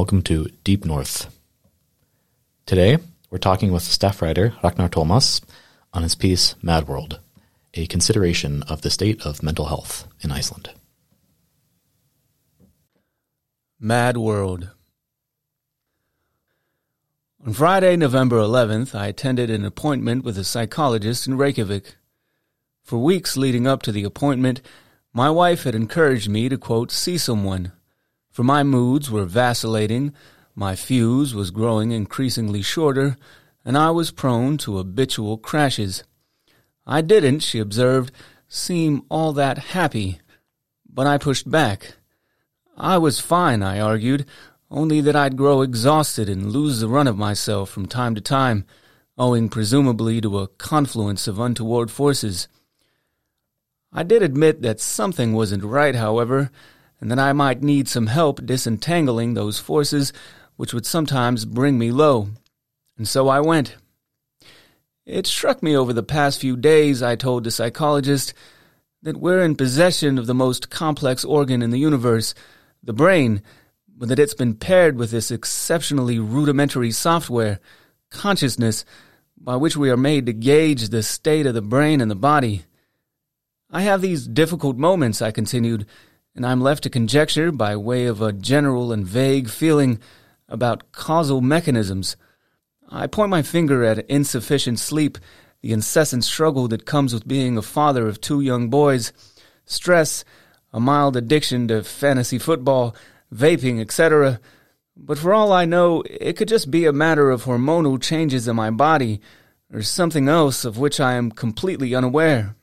Welcome to Deep North. Today, we're talking with staff writer Ragnar Thomas on his piece Mad World, a consideration of the state of mental health in Iceland. Mad World. On Friday, November 11th, I attended an appointment with a psychologist in Reykjavik. For weeks leading up to the appointment, my wife had encouraged me to, quote, see someone for my moods were vacillating, my fuse was growing increasingly shorter, and I was prone to habitual crashes. I didn't, she observed, seem all that happy, but I pushed back. I was fine, I argued, only that I'd grow exhausted and lose the run of myself from time to time, owing presumably to a confluence of untoward forces. I did admit that something wasn't right, however, and that I might need some help disentangling those forces which would sometimes bring me low. And so I went. It struck me over the past few days, I told the psychologist, that we're in possession of the most complex organ in the universe, the brain, but that it's been paired with this exceptionally rudimentary software, consciousness, by which we are made to gauge the state of the brain and the body. I have these difficult moments, I continued, and I'm left to conjecture by way of a general and vague feeling about causal mechanisms. I point my finger at insufficient sleep, the incessant struggle that comes with being a father of two young boys, stress, a mild addiction to fantasy football, vaping, etc. But for all I know, it could just be a matter of hormonal changes in my body, or something else of which I am completely unaware.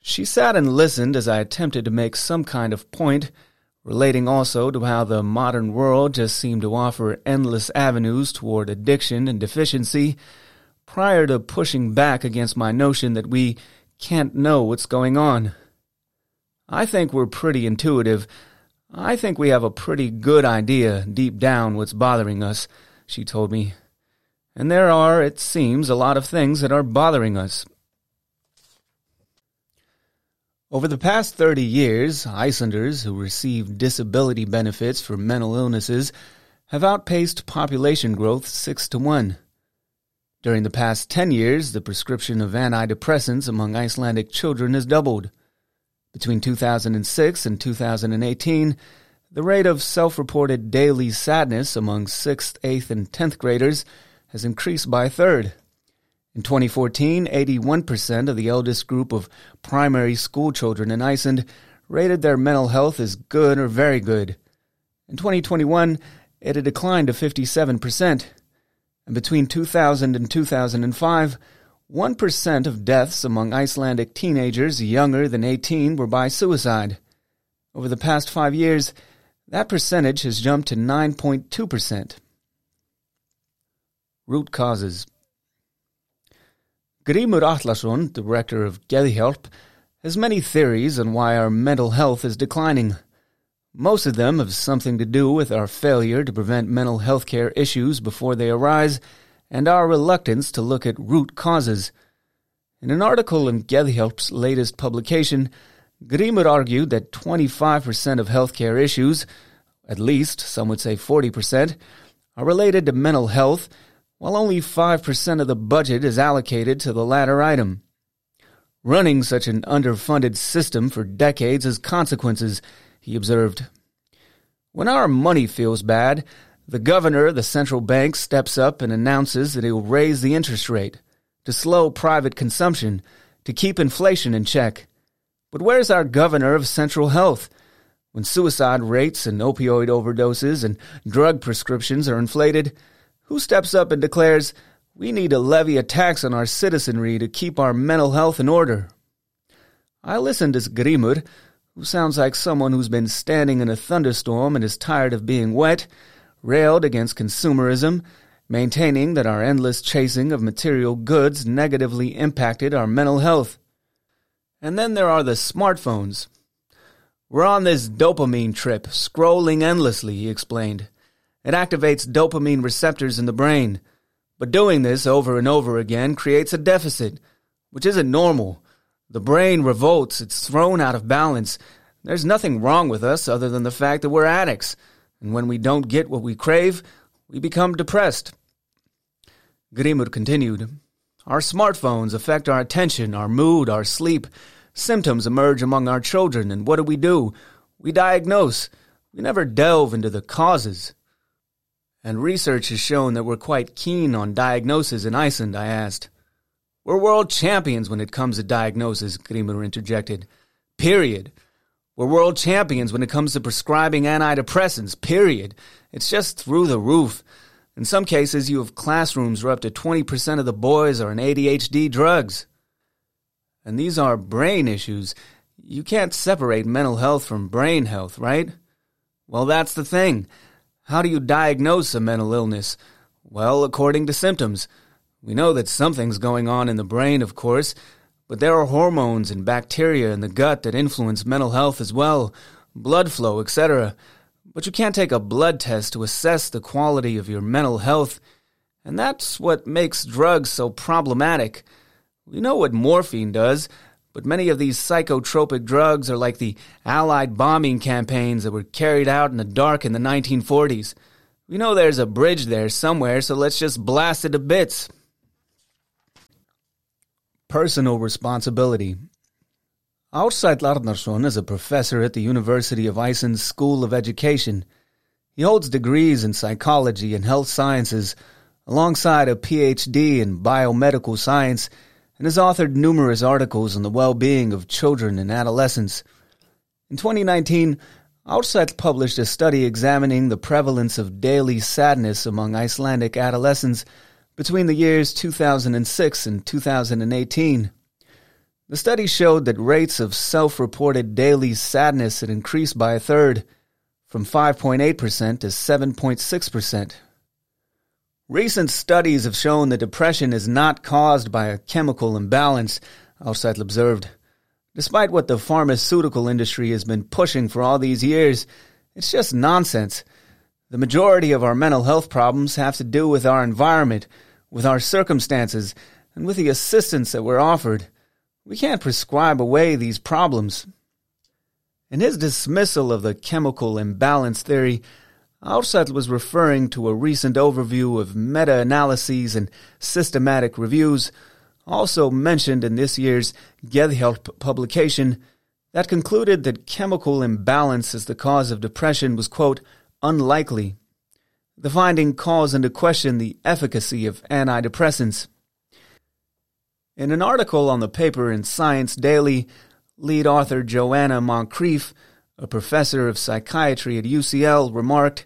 She sat and listened as I attempted to make some kind of point, relating also to how the modern world just seemed to offer endless avenues toward addiction and deficiency, prior to pushing back against my notion that we can't know what's going on. I think we're pretty intuitive. I think we have a pretty good idea deep down what's bothering us, she told me. And there are, it seems, a lot of things that are bothering us, over the past 30 years, Icelanders who receive disability benefits for mental illnesses have outpaced population growth 6 to 1. During the past 10 years, the prescription of antidepressants among Icelandic children has doubled. Between 2006 and 2018, the rate of self reported daily sadness among 6th, 8th, and 10th graders has increased by a third. In 2014, 81% of the eldest group of primary school children in Iceland rated their mental health as good or very good. In 2021, it had declined to 57%. And between 2000 and 2005, 1% of deaths among Icelandic teenagers younger than 18 were by suicide. Over the past five years, that percentage has jumped to 9.2%. Root causes. Grimur Atlason, director of Geðhjálp, has many theories on why our mental health is declining. Most of them have something to do with our failure to prevent mental health care issues before they arise and our reluctance to look at root causes. In an article in Geðhjálp's latest publication, Grimur argued that 25% of healthcare issues, at least some would say 40%, are related to mental health while only 5% of the budget is allocated to the latter item. Running such an underfunded system for decades has consequences, he observed. When our money feels bad, the governor of the central bank steps up and announces that he will raise the interest rate to slow private consumption, to keep inflation in check. But where's our governor of central health? When suicide rates and opioid overdoses and drug prescriptions are inflated, who steps up and declares, we need to levy a tax on our citizenry to keep our mental health in order? I listened to Grimur, who sounds like someone who's been standing in a thunderstorm and is tired of being wet, railed against consumerism, maintaining that our endless chasing of material goods negatively impacted our mental health. And then there are the smartphones. We're on this dopamine trip, scrolling endlessly, he explained. It activates dopamine receptors in the brain. But doing this over and over again creates a deficit, which isn't normal. The brain revolts, it's thrown out of balance. There's nothing wrong with us other than the fact that we're addicts. And when we don't get what we crave, we become depressed. Grimur continued. Our smartphones affect our attention, our mood, our sleep. Symptoms emerge among our children, and what do we do? We diagnose. We never delve into the causes. And research has shown that we're quite keen on diagnosis in Iceland, I asked. We're world champions when it comes to diagnosis, Grimur interjected. Period. We're world champions when it comes to prescribing antidepressants, period. It's just through the roof. In some cases, you have classrooms where up to 20% of the boys are on ADHD drugs. And these are brain issues. You can't separate mental health from brain health, right? Well, that's the thing. How do you diagnose a mental illness? Well, according to symptoms. We know that something's going on in the brain, of course, but there are hormones and bacteria in the gut that influence mental health as well, blood flow, etc. But you can't take a blood test to assess the quality of your mental health, and that's what makes drugs so problematic. We know what morphine does, but many of these psychotropic drugs are like the Allied bombing campaigns that were carried out in the dark in the 1940s. We know there's a bridge there somewhere, so let's just blast it to bits. Personal responsibility. Ársæll Arnarsson is a professor at the University of Iceland's School of Education. He holds degrees in psychology and health sciences, alongside a PhD in biomedical science and has authored numerous articles on the well-being of children and adolescents. In 2019, Ársæll published a study examining the prevalence of daily sadness among Icelandic adolescents between the years 2006 and 2018. The study showed that rates of self-reported daily sadness had increased by a third, from 5.8% to 7.6%. Recent studies have shown that depression is not caused by a chemical imbalance, Ársæll observed. Despite what the pharmaceutical industry has been pushing for all these years, it's just nonsense. The majority of our mental health problems have to do with our environment, with our circumstances, and with the assistance that we're offered. We can't prescribe away these problems. In his dismissal of the chemical imbalance theory, Ársæll was referring to a recent overview of meta-analyses and systematic reviews, also mentioned in this year's Geðhjálp publication, that concluded that chemical imbalance as the cause of depression was, quote, unlikely. The finding calls into question the efficacy of antidepressants. In an article on the paper in Science Daily, lead author Joanna Moncrieff, a professor of psychiatry at UCL, remarked,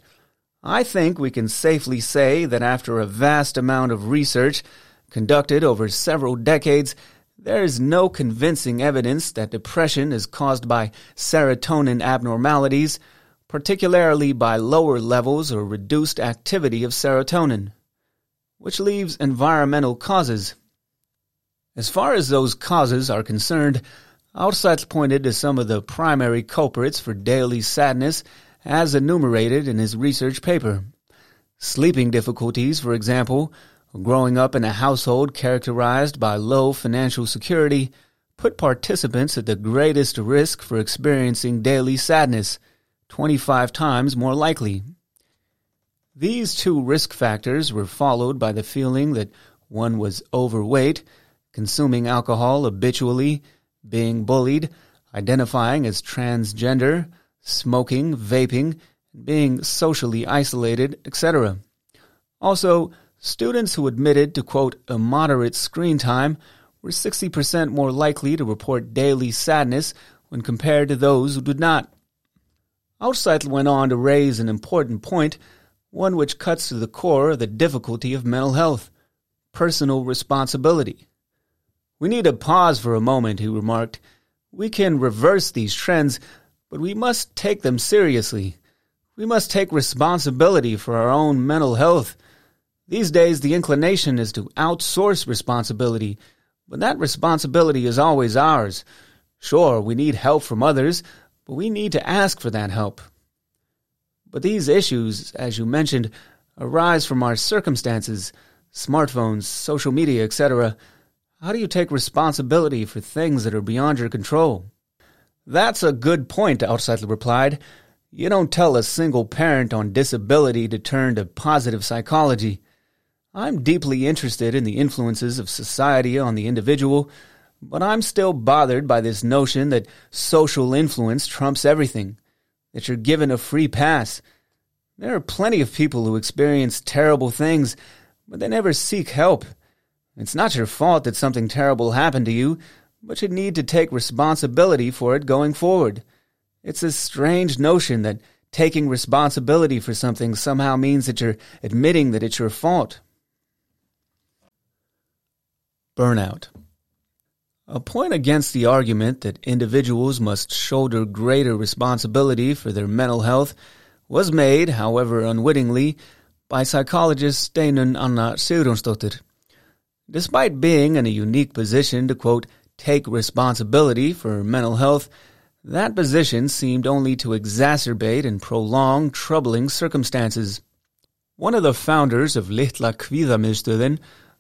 I think we can safely say that after a vast amount of research conducted over several decades, there is no convincing evidence that depression is caused by serotonin abnormalities, particularly by lower levels or reduced activity of serotonin, which leaves environmental causes. As far as those causes are concerned, Ársæll pointed to some of the primary culprits for daily sadness as enumerated in his research paper. Sleeping difficulties, for example, growing up in a household characterized by low financial security, put participants at the greatest risk for experiencing daily sadness, 25 times more likely. These two risk factors were followed by the feeling that one was overweight, consuming alcohol habitually, being bullied, identifying as transgender, smoking, vaping, being socially isolated, etc. Also, students who admitted to quote a moderate screen time were 60% more likely to report daily sadness when compared to those who did not. Ársæll went on to raise an important point, one which cuts to the core of the difficulty of mental health personal responsibility. We need to pause for a moment, he remarked. We can reverse these trends but we must take them seriously. We must take responsibility for our own mental health. These days, the inclination is to outsource responsibility, but that responsibility is always ours. Sure, we need help from others, but we need to ask for that help. But these issues, as you mentioned, arise from our circumstances, smartphones, social media, etc. How do you take responsibility for things that are beyond your control? That's a good point, Ársæll replied. You don't tell a single parent on disability to turn to positive psychology. I'm deeply interested in the influences of society on the individual, but I'm still bothered by this notion that social influence trumps everything, that you're given a free pass. There are plenty of people who experience terrible things, but they never seek help. It's not your fault that something terrible happened to you, but you need to take responsibility for it going forward. It's a strange notion that taking responsibility for something somehow means that you're admitting that it's your fault. Burnout. A point against the argument that individuals must shoulder greater responsibility for their mental health was made, however unwittingly, by psychologist Steinunn Anna Sigurjónsdóttir. Despite being in a unique position to, quote, take responsibility for mental health, that position seemed only to exacerbate and prolong troubling circumstances. One of the founders of Litla Kvíðamiðstöðin,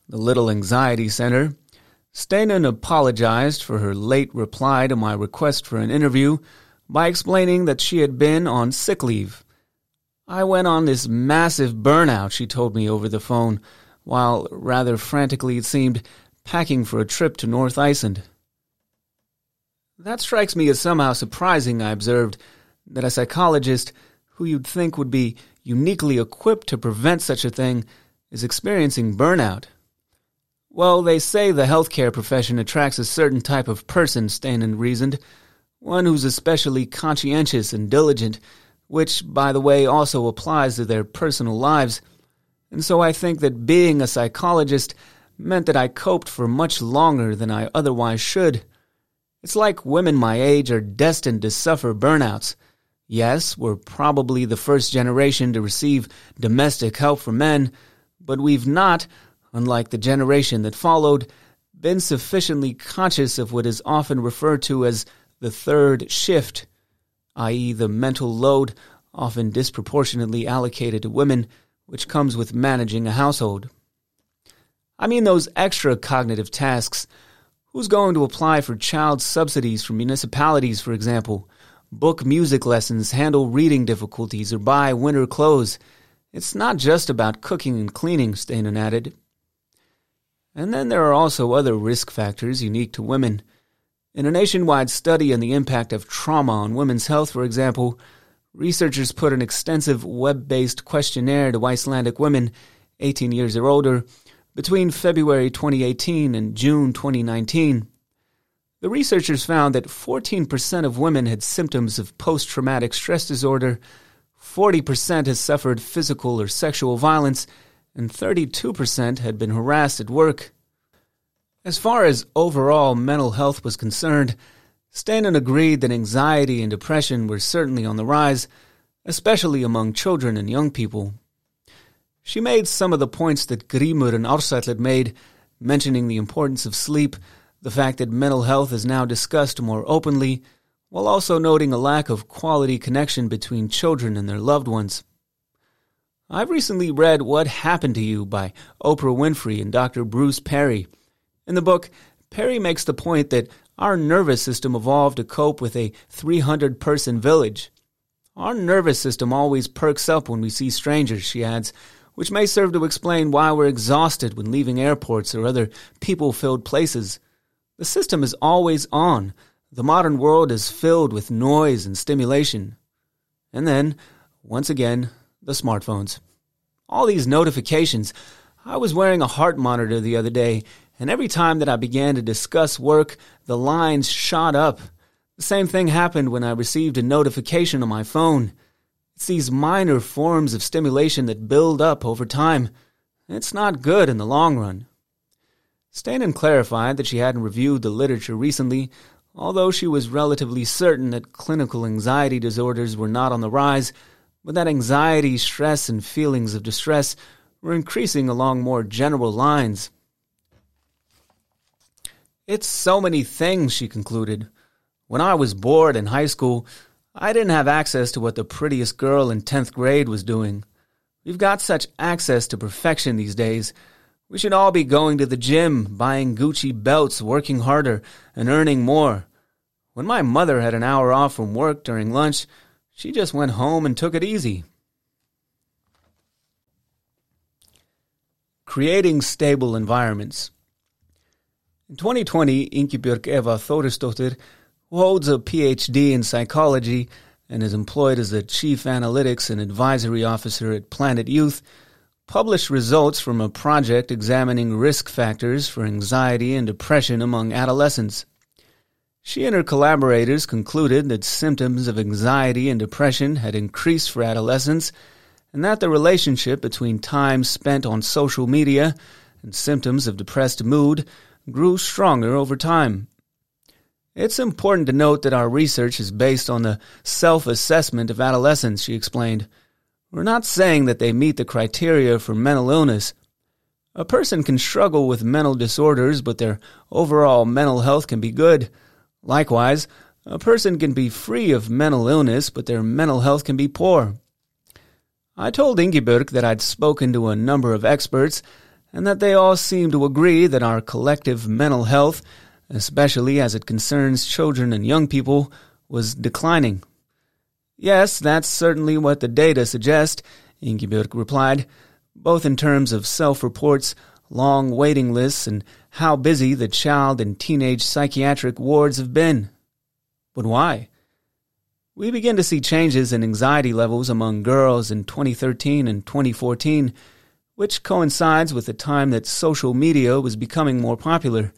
the Little Anxiety Center, Steinunn apologized for her late reply to my request for an interview by explaining that she had been on sick leave. I went on this massive burnout, she told me over the phone, while rather frantically it seemed, packing for a trip to North Iceland. That strikes me as somehow surprising, I observed, that a psychologist who you'd think would be uniquely equipped to prevent such a thing is experiencing burnout. Well, they say the healthcare profession attracts a certain type of person, Steinunn reasoned, one who's especially conscientious and diligent, which, by the way, also applies to their personal lives – and so I think that being a psychologist meant that I coped for much longer than I otherwise should. It's like women my age are destined to suffer burnouts. Yes, we're probably the first generation to receive domestic help from men, but we've not, unlike the generation that followed, been sufficiently conscious of what is often referred to as the third shift, i.e., the mental load often disproportionately allocated to women which comes with managing a household. I mean those extra cognitive tasks. Who's going to apply for child subsidies from municipalities, for example? Book music lessons, handle reading difficulties, or buy winter clothes. It's not just about cooking and cleaning, Steinunn added. And then there are also other risk factors unique to women. In a nationwide study on the impact of trauma on women's health, for example, Researchers put an extensive web based questionnaire to Icelandic women 18 years or older between February 2018 and June 2019. The researchers found that 14% of women had symptoms of post traumatic stress disorder, 40% had suffered physical or sexual violence, and 32% had been harassed at work. As far as overall mental health was concerned, Steinunn agreed that anxiety and depression were certainly on the rise, especially among children and young people. She made some of the points that Grimur and Ársæll had made, mentioning the importance of sleep, the fact that mental health is now discussed more openly, while also noting a lack of quality connection between children and their loved ones. I've recently read What Happened to You by Oprah Winfrey and Dr. Bruce Perry. In the book, Perry makes the point that our nervous system evolved to cope with a 300 person village. Our nervous system always perks up when we see strangers, she adds, which may serve to explain why we're exhausted when leaving airports or other people filled places. The system is always on. The modern world is filled with noise and stimulation. And then, once again, the smartphones. All these notifications. I was wearing a heart monitor the other day and every time that I began to discuss work, the lines shot up. The same thing happened when I received a notification on my phone. It's these minor forms of stimulation that build up over time. It's not good in the long run. Steinunn clarified that she hadn't reviewed the literature recently, although she was relatively certain that clinical anxiety disorders were not on the rise, but that anxiety, stress, and feelings of distress were increasing along more general lines. It's so many things, she concluded. When I was bored in high school, I didn't have access to what the prettiest girl in 10th grade was doing. We've got such access to perfection these days. We should all be going to the gym, buying Gucci belts, working harder, and earning more. When my mother had an hour off from work during lunch, She just went home and took it easy. Creating stable environments. In 2020, Ingibjörg Eva Þórisdóttir, who holds a PhD in psychology and is employed as a chief analytics and advisory officer at Planet Youth, published results from a project examining risk factors for anxiety and depression among adolescents. She and her collaborators concluded that symptoms of anxiety and depression had increased for adolescents and that the relationship between time spent on social media and symptoms of depressed mood grew stronger over time. It's important to note that our research is based on the self assessment of adolescents, she explained. We're not saying that they meet the criteria for mental illness. A person can struggle with mental disorders, but their overall mental health can be good. Likewise, a person can be free of mental illness, but their mental health can be poor. I told Ingibjörg that I'd spoken to a number of experts and that they all seemed to agree that our collective mental health, especially as it concerns children and young people, was declining. Yes, that's certainly what the data suggest, Ingibjörg replied, both in terms of self-reports, long waiting lists, and how busy the child and teenage psychiatric wards have been. But why? We begin to see changes in anxiety levels among girls in 2013 and 2014, which coincides with the time that social media was becoming more popular.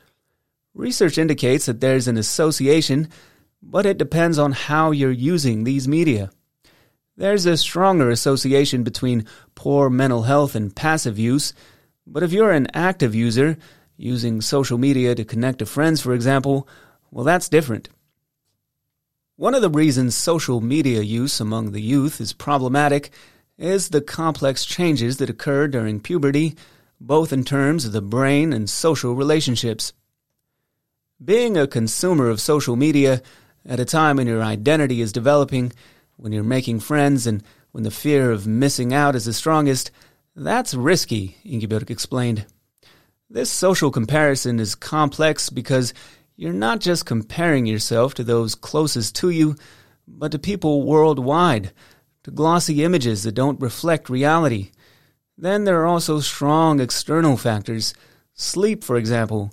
Research indicates that there's an association but it depends on how you're using these media. There's a stronger association between poor mental health and passive use, but if you're an active user, using social media to connect to friends, for example, well, that's different. One of the reasons social media use among the youth is problematic is the complex changes that occur during puberty, both in terms of the brain and social relationships. Being a consumer of social media at a time when your identity is developing, when you're making friends, and when the fear of missing out is the strongest, that's risky, Ingibjörg explained. This social comparison is complex because you're not just comparing yourself to those closest to you, but to people worldwide, to glossy images that don't reflect reality. Then there are also strong external factors. Sleep, for example.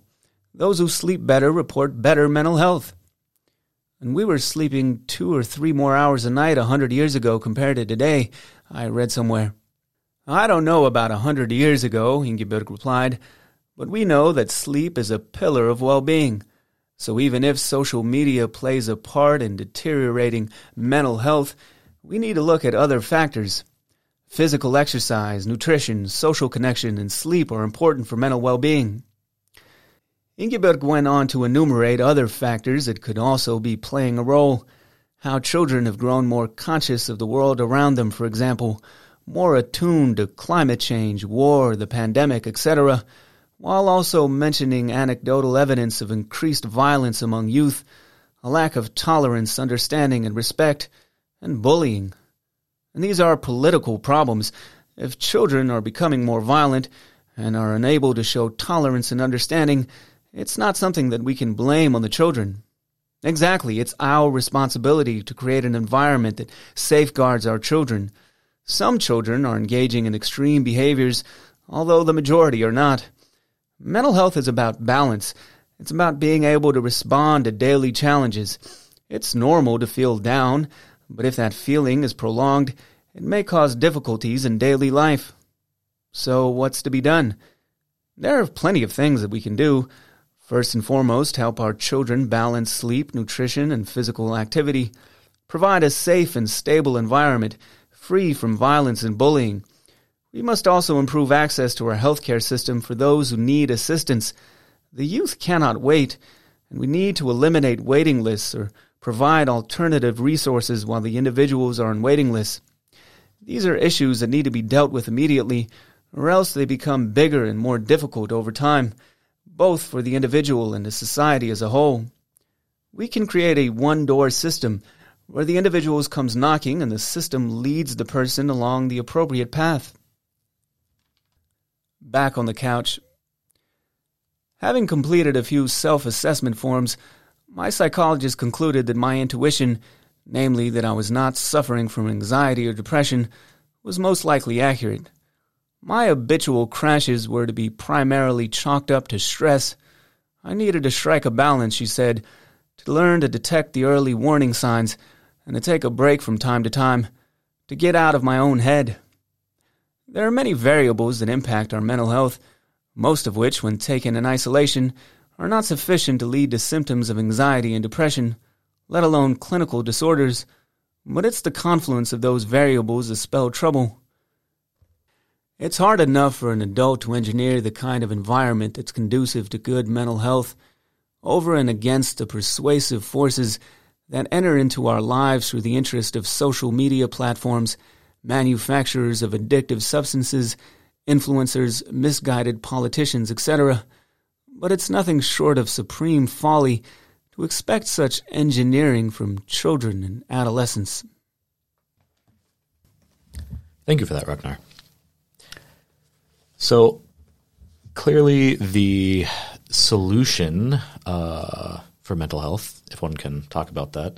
Those who sleep better report better mental health. And we were sleeping two or three more hours a night a hundred years ago compared to today, I read somewhere. I don't know about a hundred years ago, Ingibjörg replied, but we know that sleep is a pillar of well-being. So even if social media plays a part in deteriorating mental health, we need to look at other factors. Physical exercise, nutrition, social connection, and sleep are important for mental well-being. Ingibjörg went on to enumerate other factors that could also be playing a role. How children have grown more conscious of the world around them, for example, more attuned to climate change, war, the pandemic, etc., while also mentioning anecdotal evidence of increased violence among youth, a lack of tolerance, understanding, and respect, and bullying. And these are political problems. If children are becoming more violent and are unable to show tolerance and understanding, it's not something that we can blame on the children. Exactly, it's our responsibility to create an environment that safeguards our children. Some children are engaging in extreme behaviors, although the majority are not. Mental health is about balance. It's about being able to respond to daily challenges. It's normal to feel down, but if that feeling is prolonged, it may cause difficulties in daily life. So, what's to be done? There are plenty of things that we can do. First and foremost, help our children balance sleep, nutrition, and physical activity. Provide a safe and stable environment, free from violence and bullying. We must also improve access to our healthcare system for those who need assistance. The youth cannot wait, and we need to eliminate waiting lists or provide alternative resources while the individuals are on waiting lists. These are issues that need to be dealt with immediately, or else they become bigger and more difficult over time both for the individual and the society as a whole. We can create a one door system where the individual comes knocking and the system leads the person along the appropriate path. Back on the couch. Having completed a few self assessment forms, my psychologist concluded that my intuition, namely that I was not suffering from anxiety or depression, was most likely accurate. My habitual crashes were to be primarily chalked up to stress. I needed to strike a balance, she said, to learn to detect the early warning signs and to take a break from time to time, to get out of my own head. There are many variables that impact our mental health, most of which, when taken in isolation, are not sufficient to lead to symptoms of anxiety and depression, let alone clinical disorders, but it's the confluence of those variables that spell trouble. It's hard enough for an adult to engineer the kind of environment that's conducive to good mental health over and against the persuasive forces that enter into our lives through the interest of social media platforms, manufacturers of addictive substances, influencers, misguided politicians, etc. But it's nothing short of supreme folly to expect such engineering from children and adolescents. Thank you for that, Ragnar. So clearly, the solution uh, for mental health, if one can talk about that,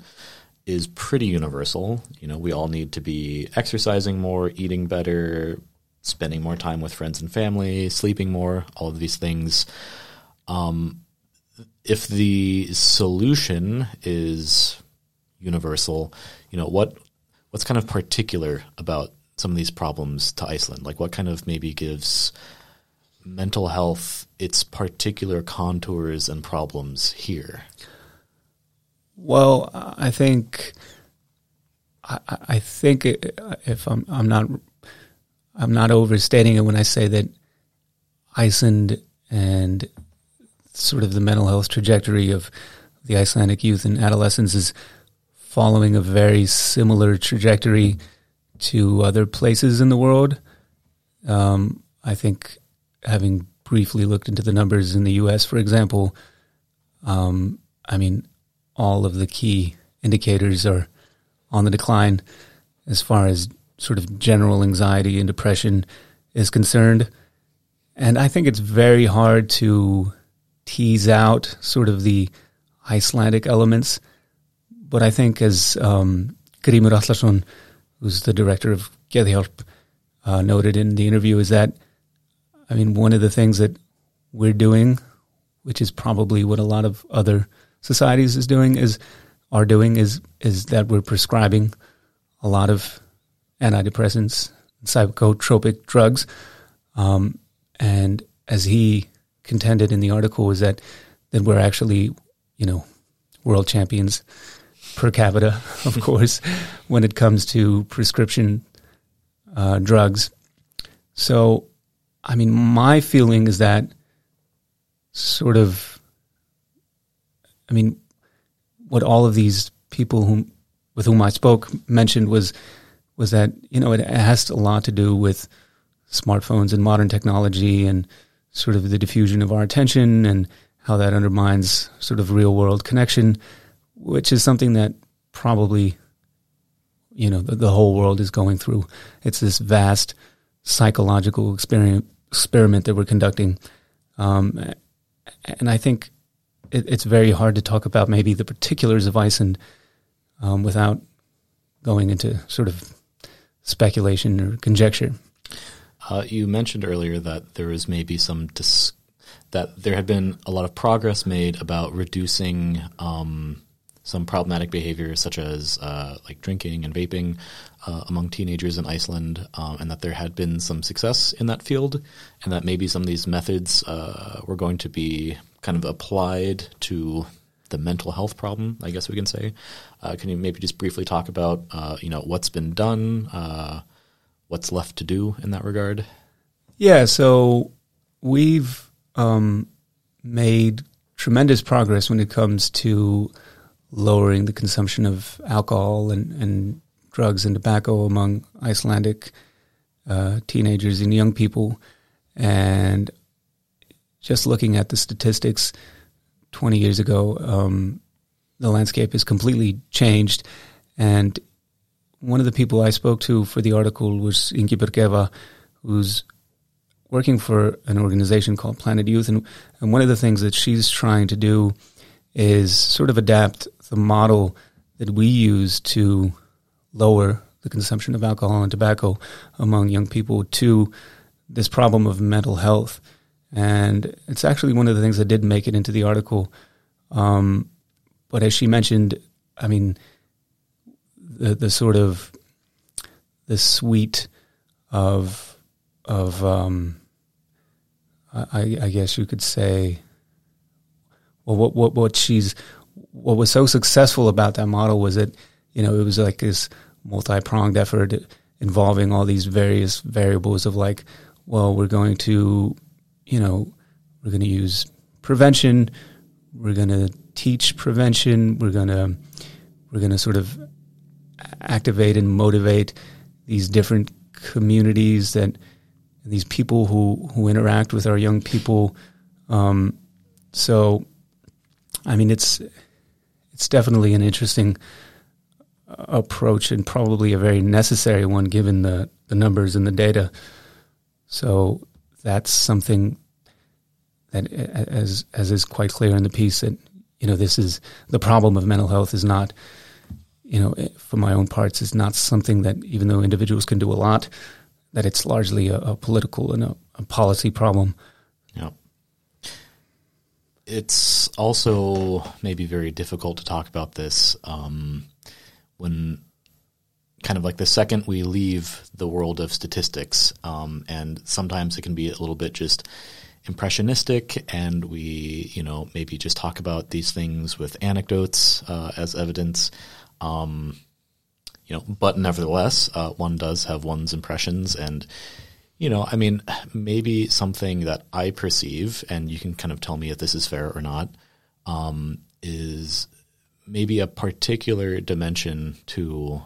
is pretty universal. You know, we all need to be exercising more, eating better, spending more time with friends and family, sleeping more, all of these things. Um, if the solution is universal, you know, what what's kind of particular about some of these problems to Iceland? Like what kind of maybe gives mental health its particular contours and problems here? Well, I think I, I think if I'm I'm not I'm not overstating it when I say that Iceland and sort of the mental health trajectory of the Icelandic youth and adolescents is following a very similar trajectory to other places in the world. Um, I think having briefly looked into the numbers in the U.S., for example, um, I mean, all of the key indicators are on the decline as far as sort of general anxiety and depression is concerned. And I think it's very hard to tease out sort of the Icelandic elements. But I think as um, Grímur Atlason, who's the director of Geðhjálp, uh, noted in the interview, is that I mean, one of the things that we're doing, which is probably what a lot of other societies is doing, is are doing is is that we're prescribing a lot of antidepressants, psychotropic drugs, um, and as he contended in the article, is that that we're actually, you know, world champions per capita, of course, when it comes to prescription uh, drugs. So I mean, my feeling is that sort of, I mean, what all of these people whom, with whom I spoke mentioned was was that you know it has a lot to do with smartphones and modern technology and sort of the diffusion of our attention and how that undermines sort of real world connection, which is something that probably you know the, the whole world is going through. It's this vast psychological experience experiment that we're conducting. Um, and I think it, it's very hard to talk about maybe the particulars of Iceland um, without going into sort of speculation or conjecture. Uh, you mentioned earlier that there maybe some dis- that there had been a lot of progress made about reducing um, some problematic behaviors such as uh, like drinking and vaping uh, among teenagers in Iceland, um, and that there had been some success in that field, and that maybe some of these methods uh, were going to be kind of applied to the mental health problem. I guess we can say. Uh, can you maybe just briefly talk about uh, you know what's been done, uh, what's left to do in that regard? Yeah, so we've um, made tremendous progress when it comes to lowering the consumption of alcohol and, and drugs and tobacco among Icelandic uh, teenagers and young people. And just looking at the statistics 20 years ago, um, the landscape has completely changed. And one of the people I spoke to for the article was Ingibjörg Eva, who's working for an organization called Planet Youth. And, and one of the things that she's trying to do is sort of adapt the model that we use to lower the consumption of alcohol and tobacco among young people to this problem of mental health. And it's actually one of the things that did make it into the article. Um, but as she mentioned, I mean, the the sort of the suite of of um, I, I guess you could say well what what what she's what was so successful about that model was that you know it was like this multi pronged effort involving all these various variables of like well we're going to you know we're going to use prevention we're going to teach prevention we're going to we're going to sort of activate and motivate these different communities that these people who who interact with our young people. Um, so, I mean, it's it's definitely an interesting approach and probably a very necessary one given the the numbers and the data. So that's something that, as as is quite clear in the piece, that you know this is the problem of mental health is not you know, eh, for my own parts, is not something that even though individuals can do a lot, that it's largely a, a political and a, a, policy problem. It's also maybe very difficult to talk about this um, when kind of like the second we leave the world of statistics, um, and sometimes it can be a little bit just impressionistic and we you know maybe just talk about these things with anecdotes uh, as evidence um, you know, but nevertheless, uh, one does have one's impressions, and you know, I mean, maybe something that I perceive, and you can kind of tell me if this is fair or not, um, is maybe a particular dimension to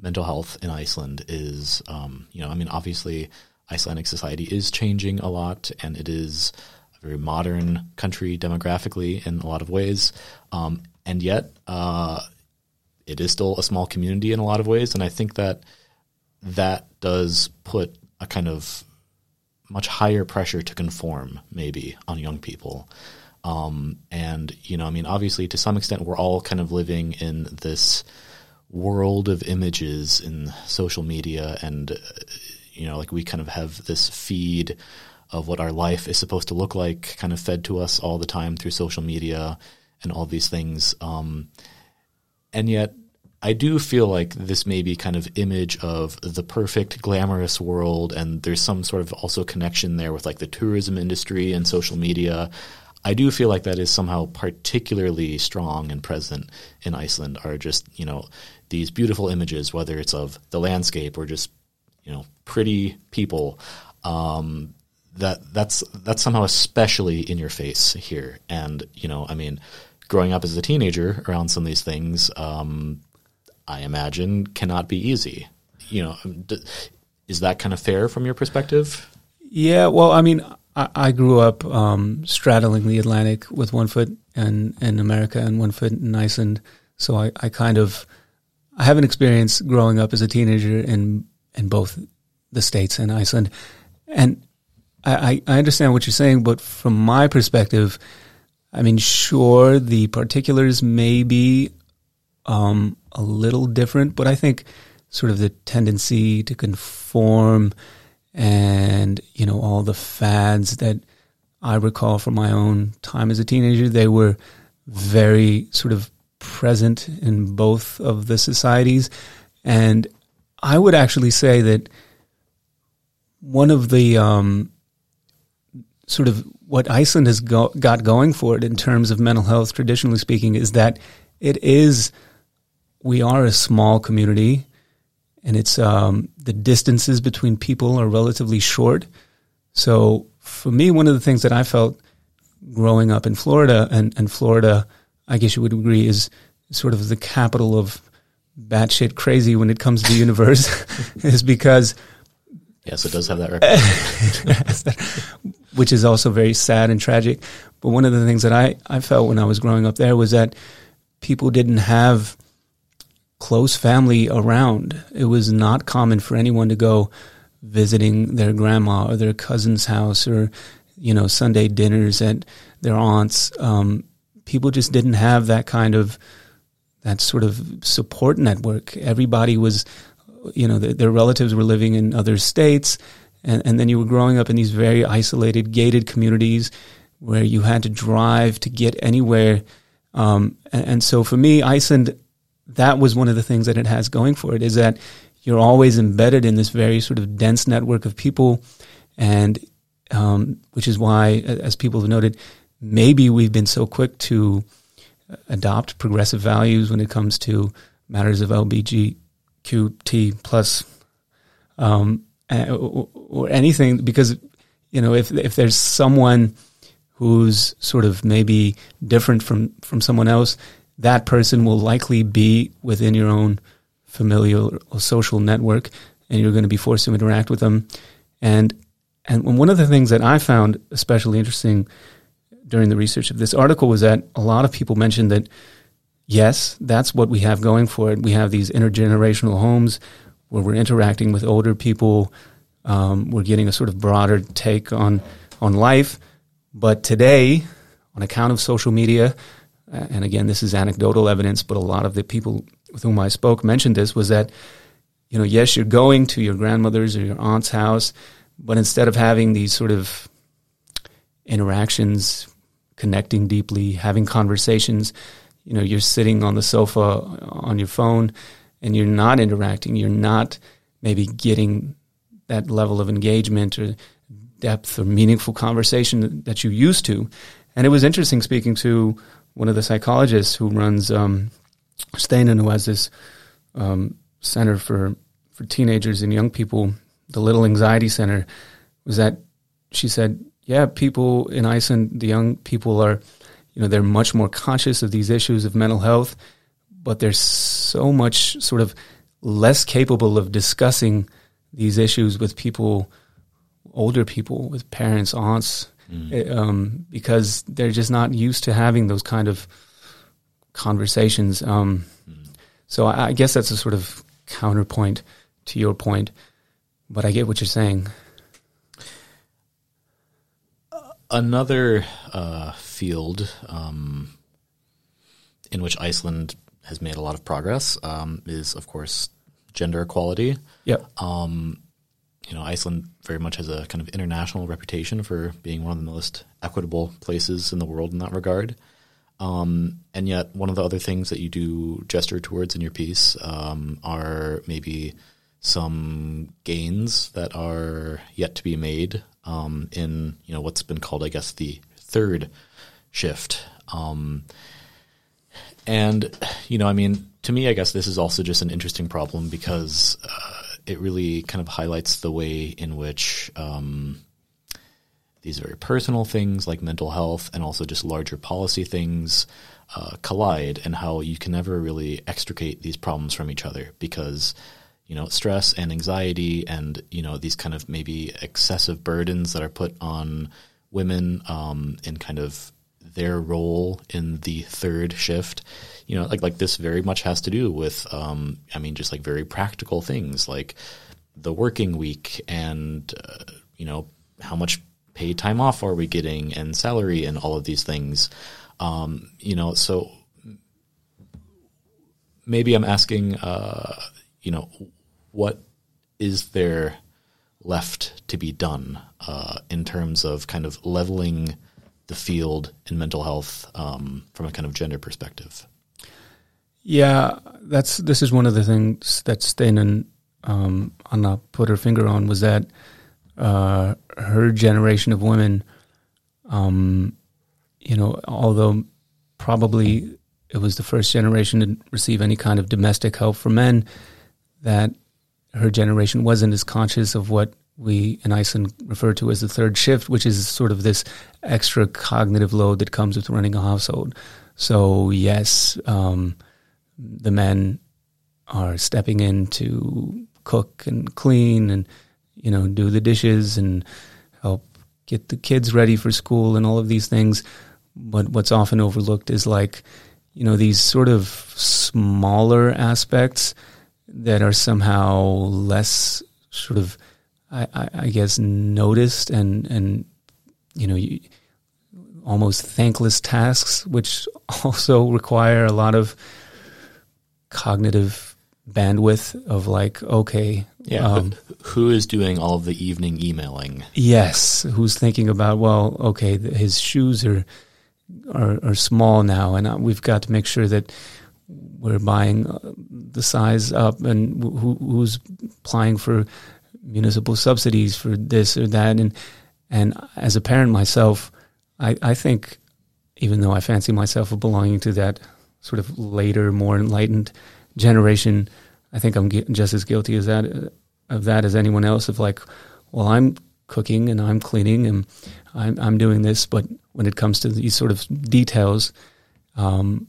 mental health in Iceland is, um, you know, I mean, obviously, Icelandic society is changing a lot, and it is a very modern country demographically in a lot of ways, um, and yet. Uh, it is still a small community in a lot of ways, and I think that that does put a kind of much higher pressure to conform, maybe, on young people. Um, and you know, I mean, obviously, to some extent, we're all kind of living in this world of images in social media, and uh, you know, like we kind of have this feed of what our life is supposed to look like, kind of fed to us all the time through social media and all these things. Um, and yet I do feel like this may be kind of image of the perfect glamorous world, and there's some sort of also connection there with like the tourism industry and social media. I do feel like that is somehow particularly strong and present in Iceland. Are just you know these beautiful images, whether it's of the landscape or just you know pretty people. Um, that that's that's somehow especially in your face here, and you know, I mean, growing up as a teenager around some of these things, um, I imagine cannot be easy. You know, is that kind of fair from your perspective? Yeah, well, I mean, I, I grew up um, straddling the Atlantic with one foot in, in America and one foot in Iceland. So I, I kind of I have an experience growing up as a teenager in in both the states and Iceland, and I, I understand what you're saying. But from my perspective, I mean, sure, the particulars may be um, a little different, but I think sort of the tendency to conform and, you know, all the fads that I recall from my own time as a teenager, they were very sort of present in both of the societies. And I would actually say that one of the um, sort of what Iceland has go- got going for it in terms of mental health, traditionally speaking, is that it is we are a small community, and it's um, the distances between people are relatively short. So for me, one of the things that I felt growing up in Florida, and, and Florida, I guess you would agree, is sort of the capital of batshit crazy when it comes to the universe, is because Yes, it does have that reputation. Which is also very sad and tragic. But one of the things that I, I felt when I was growing up there was that people didn't have close family around. It was not common for anyone to go visiting their grandma or their cousin's house or, you know, Sunday dinners at their aunt's. Um, people just didn't have that kind of that sort of support network. Everybody was, you know, their, their relatives were living in other states, and, and then you were growing up in these very isolated, gated communities where you had to drive to get anywhere. Um, and, and so for me, Iceland, that was one of the things that it has going for it is that you're always embedded in this very sort of dense network of people, and um, which is why, as people have noted, maybe we've been so quick to adopt progressive values when it comes to matters of LBGQT plus um, or, or anything because you know if if there's someone who's sort of maybe different from from someone else, that person will likely be within your own familial or social network, and you're going to be forced to interact with them. And and one of the things that I found especially interesting during the research of this article was that a lot of people mentioned that yes, that's what we have going for it. We have these intergenerational homes where we're interacting with older people. Um, we're getting a sort of broader take on on life. But today, on account of social media, and again, this is anecdotal evidence, but a lot of the people with whom I spoke mentioned this was that, you know, yes, you're going to your grandmother's or your aunt's house, but instead of having these sort of interactions connecting deeply, having conversations. You know, you're sitting on the sofa uh, on your phone and you're not interacting. You're not maybe getting that level of engagement or depth or meaningful conversation that you used to. And it was interesting speaking to one of the psychologists who runs um, who has this um, center for for teenagers and young people, the Little Anxiety Center, was that she said yeah, people in Iceland, the young people are, you know, they're much more conscious of these issues of mental health, but they're so much sort of less capable of discussing these issues with people, older people, with parents, aunts, mm. um, because they're just not used to having those kind of conversations. Um, mm. So I, I guess that's a sort of counterpoint to your point, but I get what you're saying. Another uh, field um, in which Iceland has made a lot of progress um, is, of course, gender equality. Yep. Um, you know, Iceland very much has a kind of international reputation for being one of the most equitable places in the world in that regard. Um, and yet, one of the other things that you do gesture towards in your piece um, are maybe some gains that are yet to be made um, in you know what's been called, I guess, the third shift. Um, and you know, I mean, to me, I guess this is also just an interesting problem because uh, it really kind of highlights the way in which um, these very personal things like mental health and also just larger policy things uh, collide, and how you can never really extricate these problems from each other because you know, stress and anxiety and, you know, these kind of maybe excessive burdens that are put on women um, in kind of their role in the third shift. You know, like like this very much has to do with, um, I mean, just like very practical things like the working week and, uh, you know, how much paid time off are we getting and salary and all of these things. Um, you know, so maybe I'm asking, uh, you know, what is there left to be done uh, in terms of kind of leveling the field in mental health um, from a kind of gender perspective? Yeah, that's this is one of the things that Steinunn um, Anna put her finger on was that uh, her generation of women, um, you know, although probably it was the first generation to receive any kind of domestic help from men, that her generation wasn't as conscious of what we in Iceland refer to as the third shift, which is sort of this extra cognitive load that comes with running a household. So yes, um, the men are stepping in to cook and clean and you know do the dishes and help get the kids ready for school and all of these things. But what's often overlooked is like you know these sort of smaller aspects that are somehow less sort of, I, I, I guess, noticed and and you know, you, almost thankless tasks, which also require a lot of cognitive bandwidth of like, okay, Yeah. um, who is doing all of the evening emailing? yes, who's thinking about, well, okay, his shoes are are, are small now, and uh, we've got to make sure that we're buying uh, the size up, and who, who's applying for municipal subsidies for this or that, and and as a parent myself, I, I think even though I fancy myself of belonging to that sort of later, more enlightened generation, I think I'm just as guilty as that of that as anyone else. Of like, well, I'm cooking and I'm cleaning and I'm I'm doing this, but when it comes to these sort of details, um,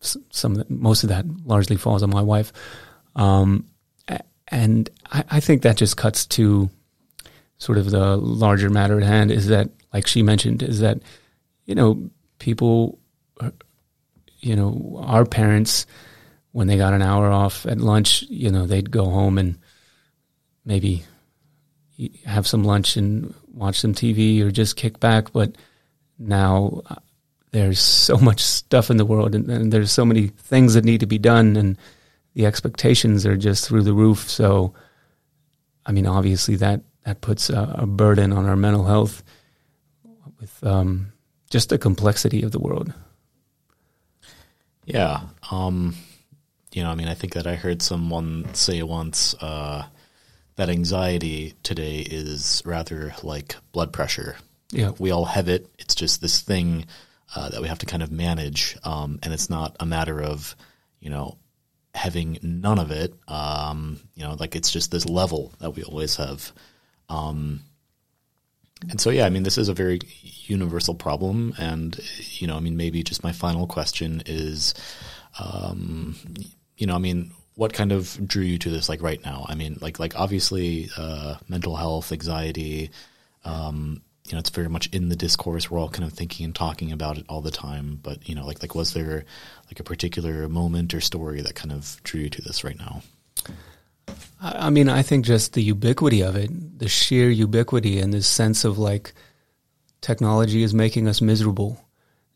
some of the, most of that largely falls on my wife, um, and I, I think that just cuts to sort of the larger matter at hand. Is that like she mentioned? Is that you know people, uh, you know, our parents when they got an hour off at lunch, you know, they'd go home and maybe have some lunch and watch some TV or just kick back. But now uh, there's so much stuff in the world and, and there's so many things that need to be done and the expectations are just through the roof. So, I mean, obviously that, that puts a, a burden on our mental health with um, just the complexity of the world. Yeah. Um, you know, I mean, I think that I heard someone say once uh, that anxiety today is rather like blood pressure. Yeah. We all have it. It's just this thing uh, that we have to kind of manage, um, and it's not a matter of, you know, having none of it. Um, you know, like it's just this level that we always have. Um, and so, yeah, I mean, this is a very universal problem. And, you know, I mean, maybe just my final question is, um, you know, I mean, what kind of drew you to this, like right now? I mean, like, like obviously, uh, mental health, anxiety, um, you know, it's very much in the discourse. We're all kind of thinking and talking about it all the time. But, you know, like, like, was there like a particular moment or story that kind of drew you to this right now? I mean, I think just the ubiquity of it, the sheer ubiquity, and this sense of like technology is making us miserable.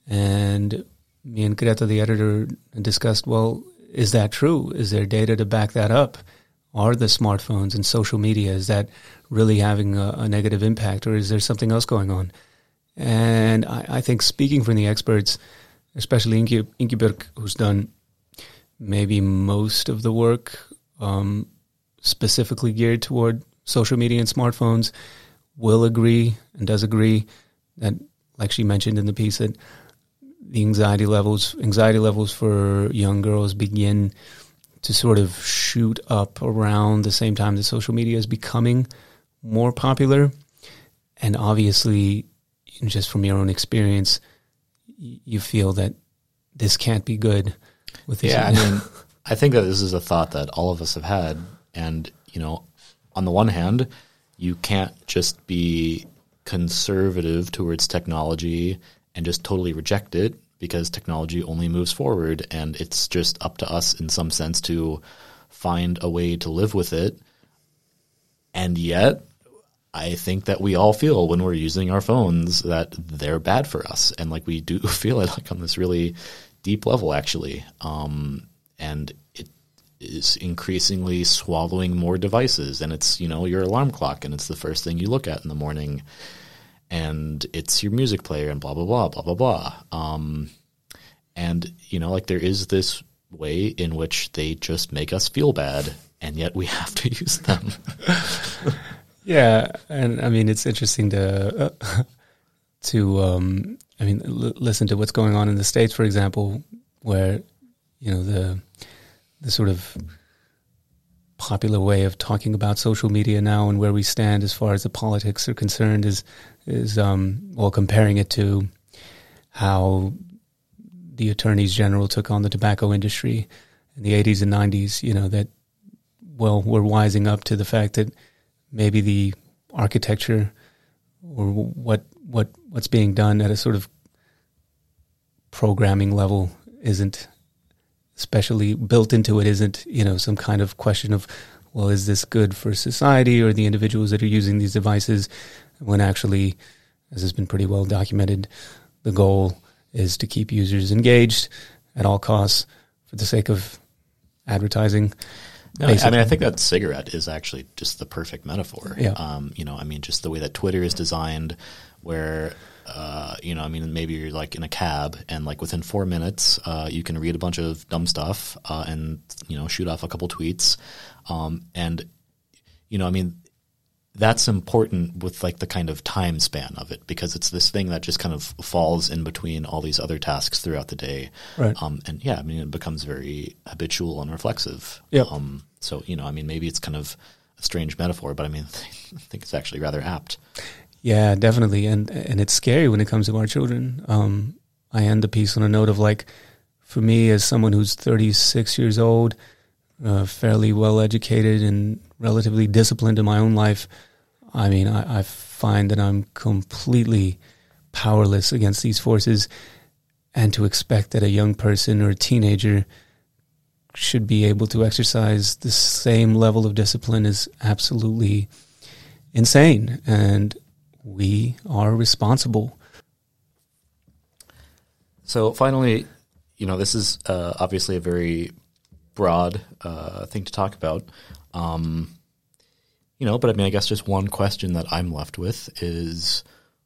And me and Greta, the editor, discussed well, is that true? Is there data to back that up? Are the smartphones and social media, is that really having a, a negative impact, or is there something else going on? And I, I think speaking from the experts, especially Inge, Ingeborg, who's done maybe most of the work um, specifically geared toward social media and smartphones will agree and does agree that, like she mentioned in the piece, that the anxiety levels anxiety levels for young girls begin to sort of shoot up around the same time that social media is becoming more popular. And obviously, just from your own experience, you feel that this can't be good. With Yeah, I mean, I think that this is a thought that all of us have had. And, you know, on the one hand, you can't just be conservative towards technology and just totally reject it because technology only moves forward and it's just up to us in some sense to find a way to live with it. And yet, I think that we all feel when we're using our phones that they're bad for us, and like we do feel it like on this really deep level, actually. Um, and is increasingly swallowing more devices, and it's you know your alarm clock, and it's the first thing you look at in the morning, and it's your music player, and blah blah blah blah blah blah. Um, and you know, like there is this way in which they just make us feel bad, and yet we have to use them. Yeah, and I mean it's interesting to uh, to um, I mean l- listen to what's going on in the states, for example, where you know the the sort of popular way of talking about social media now and where we stand as far as the politics are concerned is is um, well comparing it to how the attorneys general took on the tobacco industry in the 80s and 90s. You know that well we're wising up to the fact that maybe the architecture or what what what's being done at a sort of programming level isn't especially built into it isn't you know some kind of question of well is this good for society or the individuals that are using these devices when actually as has been pretty well documented the goal is to keep users engaged at all costs for the sake of advertising. No, I mean. I think that cigarette is actually just the perfect metaphor. Yeah. Um, you know, I mean, just the way that Twitter is designed, where, uh, you know, I mean, maybe you're like in a cab and like within four minutes, uh, you can read a bunch of dumb stuff, uh, and, you know, shoot off a couple tweets. Um, and, you know, I mean, that's important with like the kind of time span of it because it's this thing that just kind of falls in between all these other tasks throughout the day. Right. Um, and yeah, I mean, it becomes very habitual and reflexive. Yep. Um, so, you know, I mean, maybe it's kind of a strange metaphor, but I mean, I think it's actually rather apt. Yeah, definitely, and and it's scary when it comes to our children. Um, I end the piece on a note of like, for me as someone who's 36 years old, uh, fairly well educated and relatively disciplined in my own life. I mean, I, I find that I'm completely powerless against these forces, and to expect that a young person or a teenager should be able to exercise the same level of discipline is absolutely insane. And we are responsible. So finally, you know, this is uh, obviously a very broad uh, thing to talk about. Um, you know, but I mean, I guess just one question that I'm left with is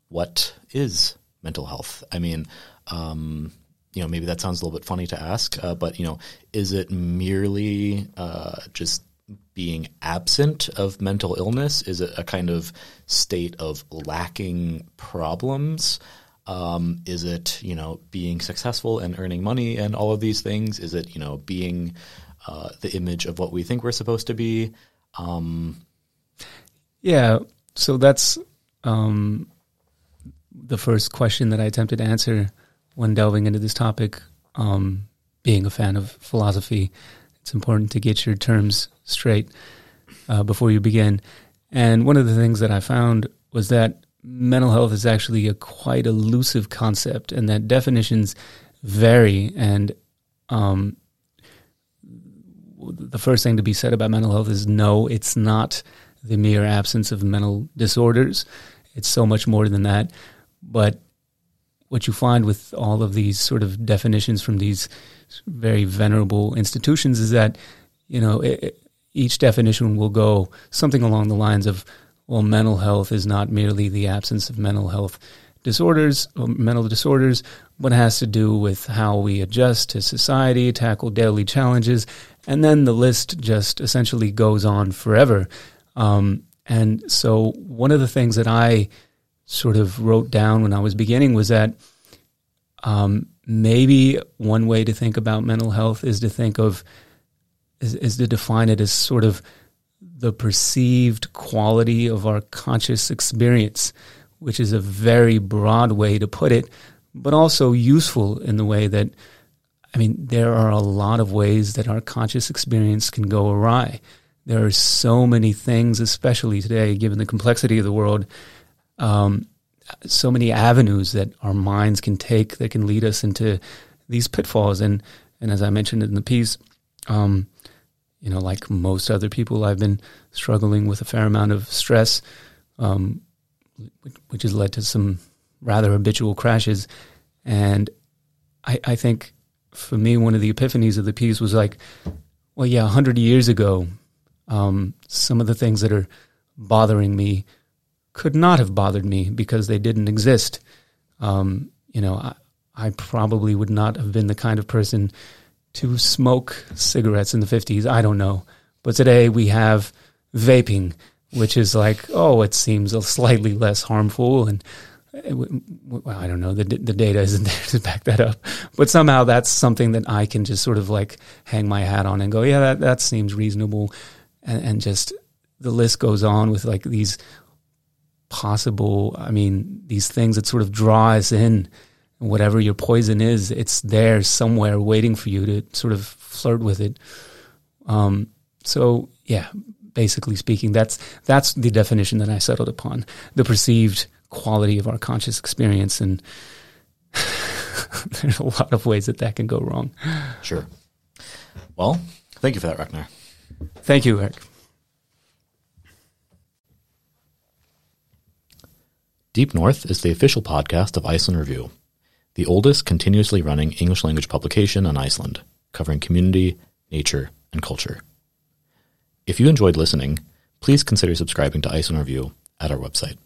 what is mental health? I mean, um, you know, maybe that sounds a little bit funny to ask, uh, but you know, is it merely uh, just being absent of mental illness? Is it a kind of state of lacking problems? Um, is it you know being successful and earning money and all of these things? Is it you know being uh, the image of what we think we're supposed to be? Um, Yeah, so that's um, the first question that I attempted to answer when delving into this topic. Um, being a fan of philosophy, it's important to get your terms straight uh, before you begin. And one of the things that I found was that mental health is actually a quite elusive concept, and that definitions vary. And um, the first thing to be said about mental health is no, it's not the mere absence of mental disorders. It's so much more than that. But what you find with all of these sort of definitions from these very venerable institutions is that, you know, it, each definition will go something along the lines of, well, mental health is not merely the absence of mental health disorders or mental disorders, but has to do with how we adjust to society, tackle daily challenges, and then the list just essentially goes on forever. Um, and so, one of the things that I sort of wrote down when I was beginning was that um, maybe one way to think about mental health is to think of is, is to define it as sort of the perceived quality of our conscious experience, which is a very broad way to put it, but also useful in the way that, I mean, there are a lot of ways that our conscious experience can go awry. There are so many things, especially today, given the complexity of the world, um, so many avenues that our minds can take that can lead us into these pitfalls. And, and as I mentioned in the piece, um, you know, like most other people, I've been struggling with a fair amount of stress, um, which has led to some rather habitual crashes. And I, I think for me, one of the epiphanies of the piece was like, well, yeah, 100 years ago, um, some of the things that are bothering me could not have bothered me because they didn't exist. Um, you know, I, I probably would not have been the kind of person to smoke cigarettes in the 50s. I don't know. But today we have vaping, which is like, oh, it seems a slightly less harmful. And uh, well, I don't know, the, the data isn't there to back that up. But somehow that's something that I can just sort of like hang my hat on and go, yeah, that, that seems reasonable. And, and just the list goes on with like these possible, I mean, these things that sort of draw us in whatever your poison is, it's there somewhere waiting for you to sort of flirt with it. Um, so yeah, basically speaking, that's that's the definition that I settled upon: the perceived quality of our conscious experience, and there's a lot of ways that that can go wrong. Sure. Well, thank you for that, Ragnar. Thank you, Eric. Deep North is the official podcast of Iceland Review, the oldest continuously running English language publication on Iceland, covering community, nature, and culture. If you enjoyed listening, please consider subscribing to Iceland Review at our website.